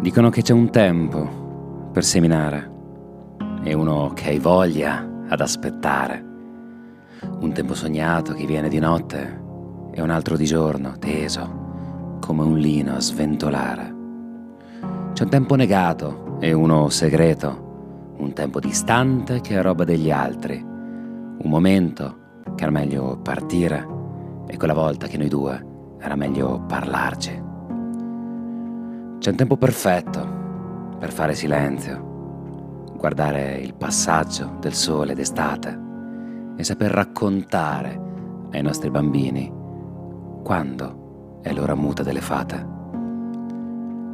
Dicono che c'è un tempo per seminare e uno che hai voglia ad aspettare. Un tempo sognato che viene di notte e un altro di giorno, teso, come un lino a sventolare. C'è un tempo negato e uno segreto, un tempo distante che è roba degli altri, un momento che era meglio partire e quella volta che noi due era meglio parlarci. C'è un tempo perfetto per fare silenzio, guardare il passaggio del sole d'estate e saper raccontare ai nostri bambini quando è l'ora muta delle fate.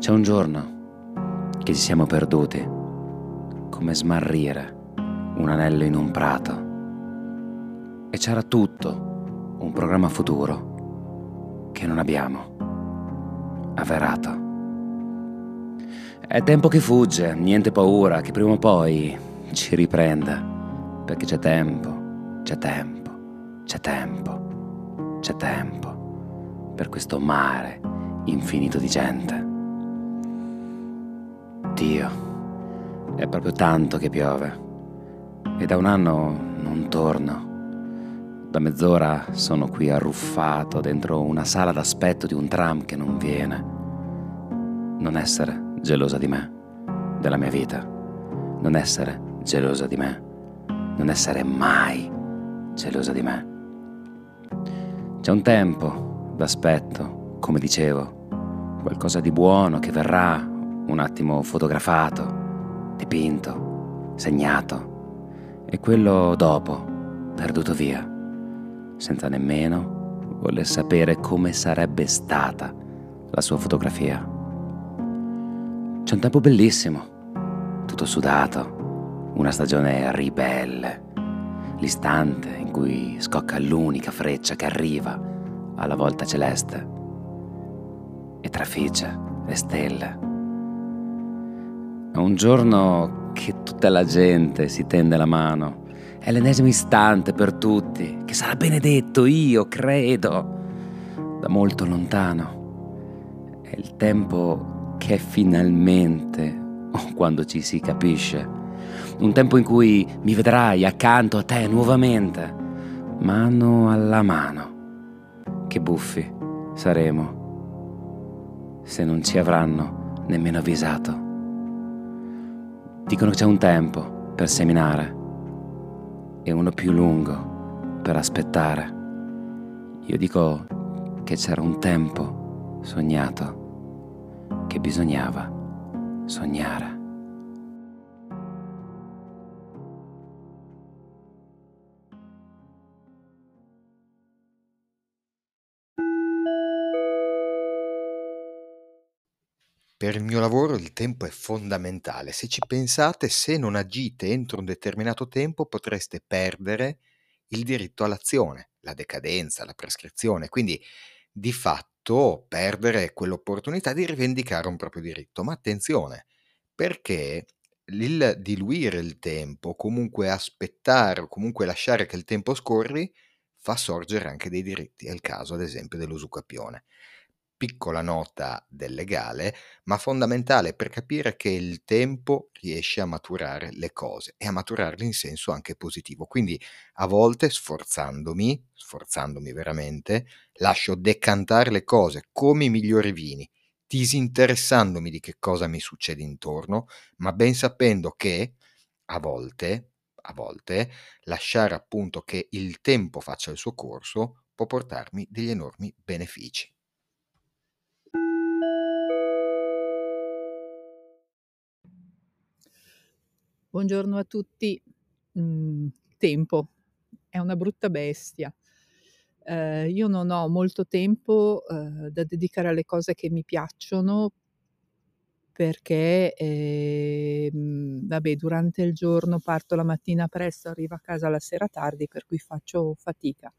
C'è un giorno che ci siamo perduti, come smarrire un anello in un prato. E c'era tutto, un programma futuro che non abbiamo avverato. È tempo che fugge, niente paura, che prima o poi ci riprenda, perché c'è tempo, c'è tempo, c'è tempo, c'è tempo per questo mare infinito di gente. Dio, è proprio tanto che piove e da un anno non torno. Da mezz'ora sono qui arruffato dentro una sala d'aspetto di un tram che non viene. Non essere gelosa di me, della mia vita. Non essere gelosa di me. Non essere mai gelosa di me. C'è un tempo d'aspetto, come dicevo, qualcosa di buono che verrà un attimo fotografato, dipinto, segnato, e quello dopo, perduto via, senza nemmeno voler sapere come sarebbe stata la sua fotografia. C'è un tempo bellissimo, tutto sudato, una stagione ribelle, l'istante in cui scocca l'unica freccia che arriva alla volta celeste e trafigge le stelle. È un giorno che tutta la gente si tende la mano. È l'ennesimo istante per tutti, che sarà benedetto, io credo, da molto lontano. È il tempo che finalmente, oh, quando ci si capisce, un tempo in cui mi vedrai accanto a te nuovamente, mano alla mano che buffi saremo se non ci avranno nemmeno avvisato. Dicono che c'è un tempo per seminare e uno più lungo per aspettare. Io dico che c'era un tempo sognato che bisognava sognare. Per il mio lavoro il tempo è fondamentale. Se ci pensate, se non agite entro un determinato tempo potreste perdere il diritto all'azione, la decadenza, la prescrizione, quindi di fatto perdere quell'opportunità di rivendicare un proprio diritto. Ma attenzione, perché il diluire il tempo, comunque aspettare o comunque lasciare che il tempo scorri, fa sorgere anche dei diritti. È il caso, ad esempio, dell'usucapione piccola nota del legale, ma fondamentale per capire che il tempo riesce a maturare le cose e a maturarle in senso anche positivo. Quindi a volte sforzandomi, sforzandomi veramente, lascio decantare le cose come i migliori vini, disinteressandomi di che cosa mi succede intorno, ma ben sapendo che a volte, a volte, lasciare appunto che il tempo faccia il suo corso può portarmi degli enormi benefici. Buongiorno a tutti. Mhmm, tempo è una brutta bestia. Ehm, io non ho molto tempo, uhm, da dedicare alle cose che mi piacciono perché, ehm, vabbè durante il giorno parto la mattina presto, arrivo a casa la sera tardi, per cui faccio fatica.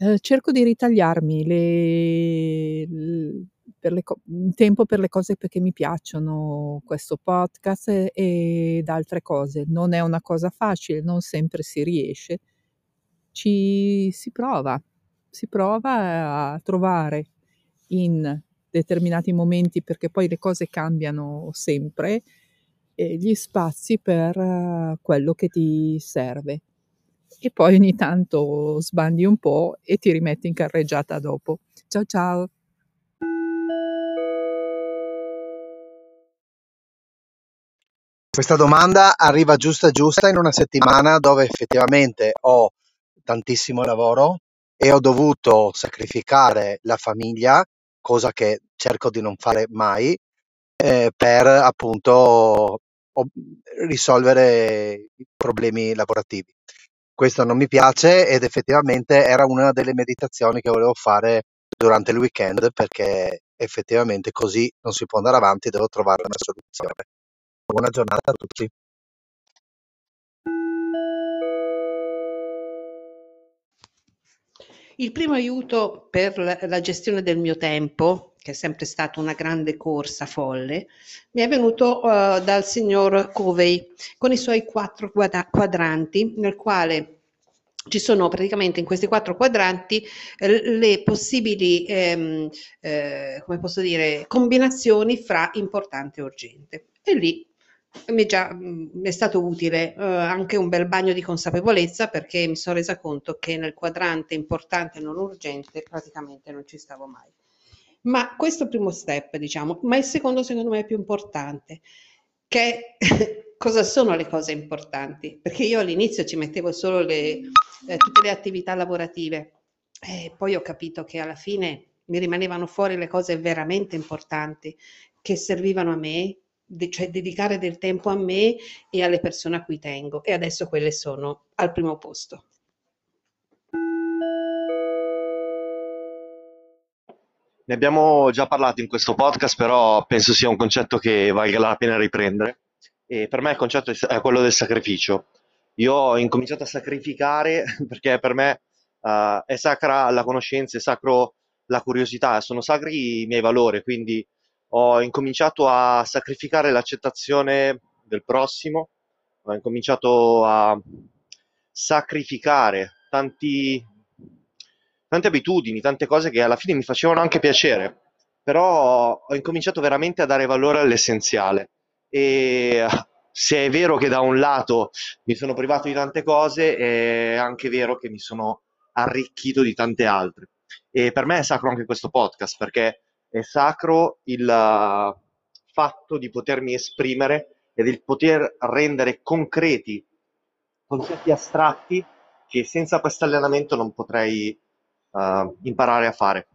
Ehm, cerco di ritagliarmi le per co tempo per le cose perché mi piacciono, questo podcast e ed altre cose. Non è una cosa facile, non sempre si riesce. Ci si prova, si prova a trovare in determinati momenti perché poi le cose cambiano sempre, gli spazi per uh, quello che ti serve. E poi ogni tanto sbandi un po' e ti rimetti in carreggiata dopo. Ciao ciao! Questa domanda arriva giusta giusta in una settimana dove effettivamente ho tantissimo lavoro e ho dovuto sacrificare la famiglia, cosa che cerco di non fare mai, eh, per appunto risolvere i problemi lavorativi. Questo non mi piace ed effettivamente era una delle meditazioni che volevo fare durante il weekend perché effettivamente così non si può andare avanti, devo trovare una soluzione. Buona giornata a tutti. Il primo aiuto per la gestione del mio tempo, che è sempre stata una grande corsa folle, mi è venuto uh, dal signor Covey con i suoi quattro quadranti, nel quale ci sono praticamente in questi quattro quadranti eh, le possibili, ehm, eh, come posso dire, combinazioni fra importante e urgente. E lì mi, già, mi è stato utile eh, anche un bel bagno di consapevolezza perché mi sono resa conto che nel quadrante importante non urgente praticamente non ci stavo mai. Ma questo è primo step, diciamo, ma il secondo secondo me è più importante, che cosa sono le cose importanti? Perché io all'inizio ci mettevo solo le, eh, tutte le attività lavorative e poi ho capito che alla fine mi rimanevano fuori le cose veramente importanti che servivano a me, de- cioè dedicare del tempo a me e alle persone a cui tengo e adesso quelle sono al primo posto. Ne abbiamo già parlato in questo podcast, però penso sia un concetto che valga la pena riprendere. E per me il concetto è quello del sacrificio. Io ho incominciato a sacrificare perché per me uh, è sacra la conoscenza, è sacro la curiosità, sono sacri i miei valori, quindi ho incominciato a sacrificare l'accettazione del prossimo, ho incominciato a sacrificare tanti, tante abitudini, tante cose che alla fine mi facevano anche piacere, però ho incominciato veramente a dare valore all'essenziale. E se è vero che da un lato mi sono privato di tante cose, è anche vero che mi sono arricchito di tante altre. E per me è sacro anche questo podcast perché è sacro il uh, fatto di potermi esprimere e di poter rendere concreti concetti astratti che senza questo allenamento non potrei uh, imparare a fare.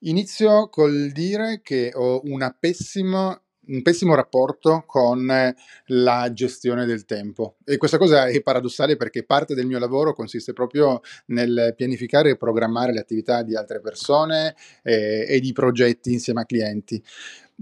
Inizio col dire che ho una pessima un pessimo rapporto con la gestione del tempo e questa cosa è paradossale perché parte del mio lavoro consiste proprio nel pianificare e programmare le attività di altre persone eh, e di progetti insieme a clienti.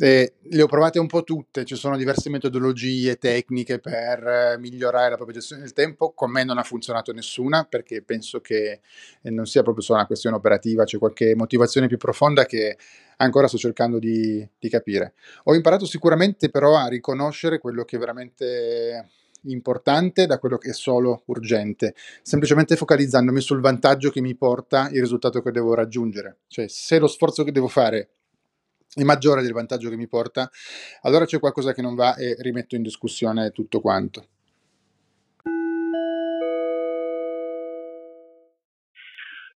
Eh, le ho provate un po' tutte, ci sono diverse metodologie, tecniche per eh, migliorare la propria gestione del tempo, con me non ha funzionato nessuna perché penso che eh, non sia proprio solo una questione operativa, c'è qualche motivazione più profonda che ancora sto cercando di, di capire. Ho imparato sicuramente però a riconoscere quello che è veramente importante da quello che è solo urgente, semplicemente focalizzandomi sul vantaggio che mi porta il risultato che devo raggiungere. Cioè, se lo sforzo che devo fare è maggiore del vantaggio che mi porta, allora c'è qualcosa che non va e rimetto in discussione tutto quanto.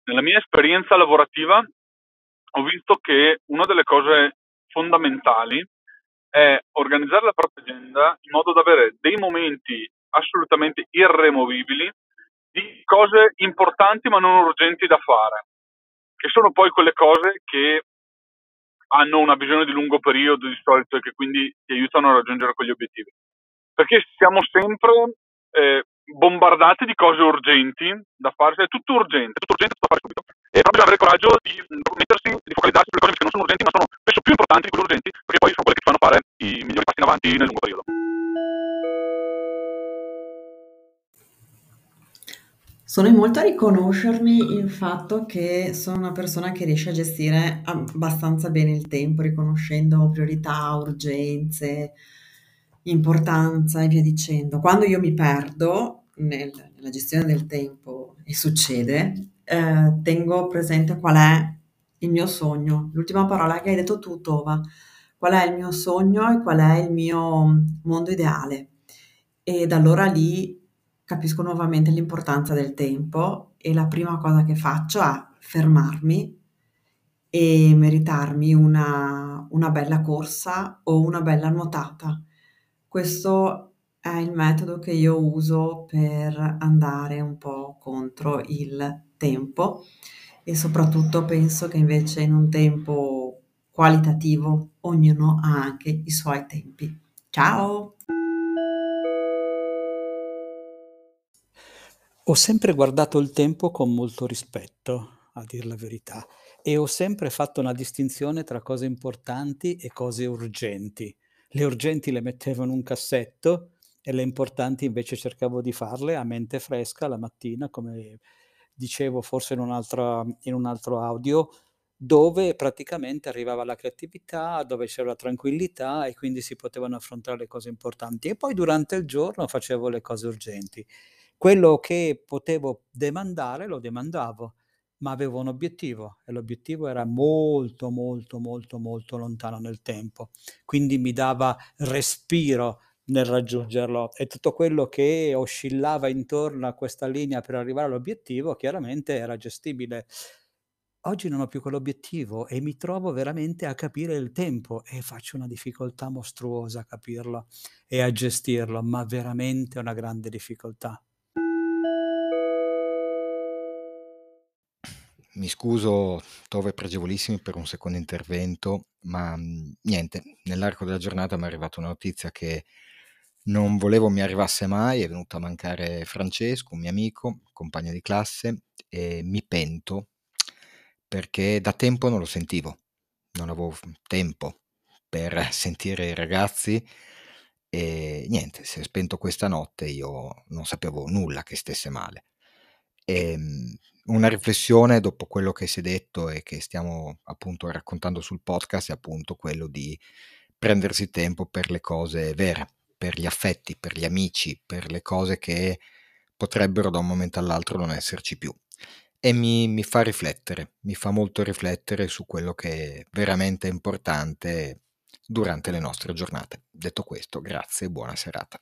Nella mia esperienza lavorativa ho visto che una delle cose fondamentali è organizzare la propria agenda in modo da avere dei momenti assolutamente irremovibili di cose importanti ma non urgenti da fare, che sono poi quelle cose che hanno una visione di lungo periodo di solito e che quindi ti aiutano a raggiungere quegli obiettivi. Perché siamo sempre eh, bombardati di cose urgenti da fare, è tutto urgente, tutto urgente, da fare subito. E però bisogna avere il coraggio di mettersi, di focalizzarsi sulle cose che non sono urgenti, ma sono spesso più importanti di quelle urgenti, perché poi sono quelle che ti fanno fare i migliori passi in avanti nel lungo periodo. Sono molto a riconoscermi il fatto che sono una persona che riesce a gestire abbastanza bene il tempo, riconoscendo priorità, urgenze, importanza e via dicendo. Quando io mi perdo nel- nella gestione del tempo e succede, eh, tengo presente qual è il mio sogno. L'ultima parola che hai detto tu, Tova, qual è il mio sogno e qual è il mio mondo ideale. E da allora lì capisco nuovamente l'importanza del tempo e la prima cosa che faccio è fermarmi e meritarmi una, una bella corsa o una bella nuotata. Questo è il metodo che io uso per andare un po' contro il tempo e soprattutto penso che invece in un tempo qualitativo ognuno ha anche i suoi tempi. Ciao! Ho sempre guardato il tempo con molto rispetto, a dir la verità, e ho sempre fatto una distinzione tra cose importanti e cose urgenti. Le urgenti le mettevo in un cassetto e le importanti invece cercavo di farle a mente fresca la mattina, come dicevo forse in un altro, in un altro audio, dove praticamente arrivava la creatività, dove c'era la tranquillità e quindi si potevano affrontare le cose importanti. E poi durante il giorno facevo le cose urgenti. Quello che potevo demandare lo demandavo, ma avevo un obiettivo e l'obiettivo era molto, molto, molto, molto lontano nel tempo. Quindi mi dava respiro nel raggiungerlo e tutto quello che oscillava intorno a questa linea per arrivare all'obiettivo chiaramente era gestibile. Oggi non ho più quell'obiettivo e mi trovo veramente a capire il tempo e faccio una difficoltà mostruosa a capirlo e a gestirlo, ma veramente una grande difficoltà. Mi scuso, Tove Pregevolissimi, per un secondo intervento, ma mh, niente, nell'arco della giornata mi è arrivata una notizia che non volevo mi arrivasse mai, è venuto a mancare Francesco, un mio amico, compagno di classe, e mi pento perché da tempo non lo sentivo, non avevo tempo per sentire i ragazzi e niente, si è spento questa notte, io non sapevo nulla che stesse male. E, ehm, una riflessione dopo quello che si è detto e che stiamo appunto raccontando sul podcast è appunto quello di prendersi tempo per le cose vere, per gli affetti, per gli amici, per le cose che potrebbero da un momento all'altro non esserci più. E mi, mi fa riflettere, mi fa molto riflettere su quello che è veramente importante durante le nostre giornate. Detto questo, grazie e buona serata.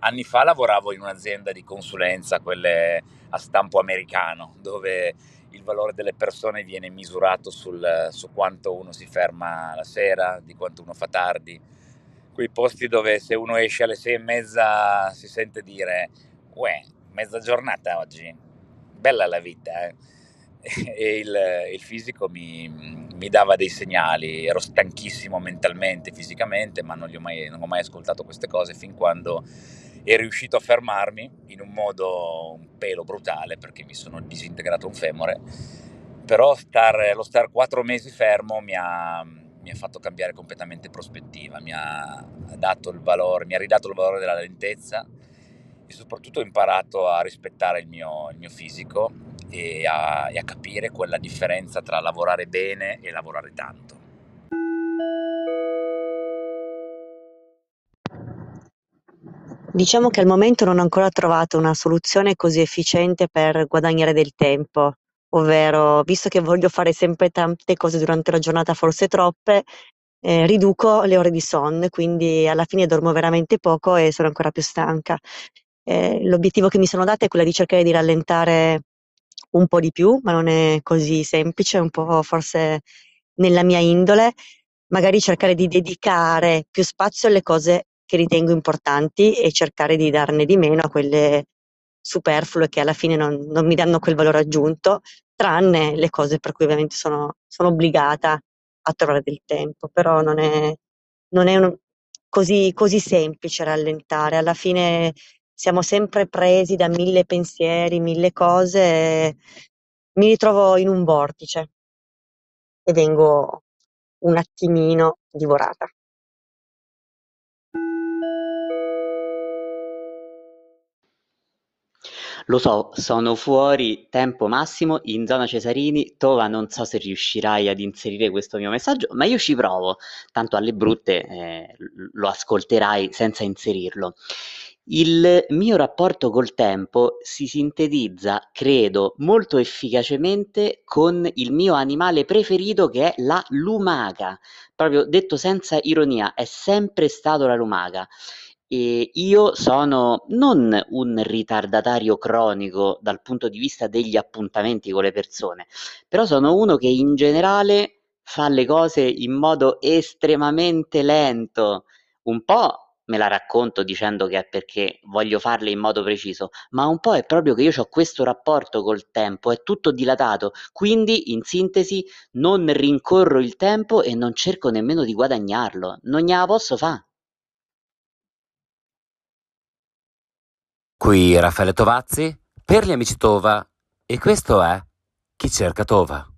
Anni fa lavoravo in un'azienda di consulenza, quelle a stampo americano, dove il valore delle persone viene misurato sul, su quanto uno si ferma la sera, di quanto uno fa tardi. Quei posti dove se uno esce alle sei e mezza si sente dire, uè, mezza giornata oggi, bella la vita, eh? e il, il fisico mi, mi, dava dei segnali, ero stanchissimo mentalmente, fisicamente, ma non, ho mai, non ho mai ascoltato queste cose fin quando è riuscito a fermarmi in un modo un pelo brutale perché mi sono disintegrato un femore, però star, lo star quattro mesi fermo mi ha, mi ha, fatto cambiare completamente prospettiva, mi ha, dato il valore, mi ha ridato il valore della lentezza soprattutto ho imparato a rispettare il mio, il mio fisico e a, e a capire quella differenza tra lavorare bene e lavorare tanto. Diciamo che al momento non ho ancora trovato una soluzione così efficiente per guadagnare del tempo, ovvero visto che voglio fare sempre tante cose durante la giornata, forse troppe, eh, riduco le ore di sonno, quindi alla fine dormo veramente poco e sono ancora più stanca. Eh, l'obiettivo che mi sono data è quello di cercare di rallentare un po' di più, ma non è così semplice, è un po' forse nella mia indole, magari cercare di dedicare più spazio alle cose che ritengo importanti e cercare di darne di meno a quelle superflue che alla fine non, non mi danno quel valore aggiunto, tranne le cose per cui ovviamente sono, sono obbligata a trovare del tempo, però non è, non è un, così, così semplice rallentare, alla fine siamo sempre presi da mille pensieri, mille cose, e mi ritrovo in un vortice e vengo un attimino divorata. Lo so, sono fuori tempo massimo in zona Cesarini. Tova, non so se riuscirai ad inserire questo mio messaggio, ma io ci provo. Tanto alle brutte eh, lo ascolterai senza inserirlo. Il mio rapporto col tempo si sintetizza, credo, molto efficacemente con il mio animale preferito che è la lumaca. Proprio detto senza ironia, è sempre stato la lumaca. E io sono non un ritardatario cronico dal punto di vista degli appuntamenti con le persone, però sono uno che in generale fa le cose in modo estremamente lento. Un po' me la racconto dicendo che è perché voglio farle in modo preciso, ma un po' è proprio che io ho questo rapporto col tempo, è tutto dilatato, quindi in sintesi non rincorro il tempo e non cerco nemmeno di guadagnarlo, non gliela posso fare. Qui Raffaele Tovazzi per gli amici Tova e questo è Chi cerca Tova.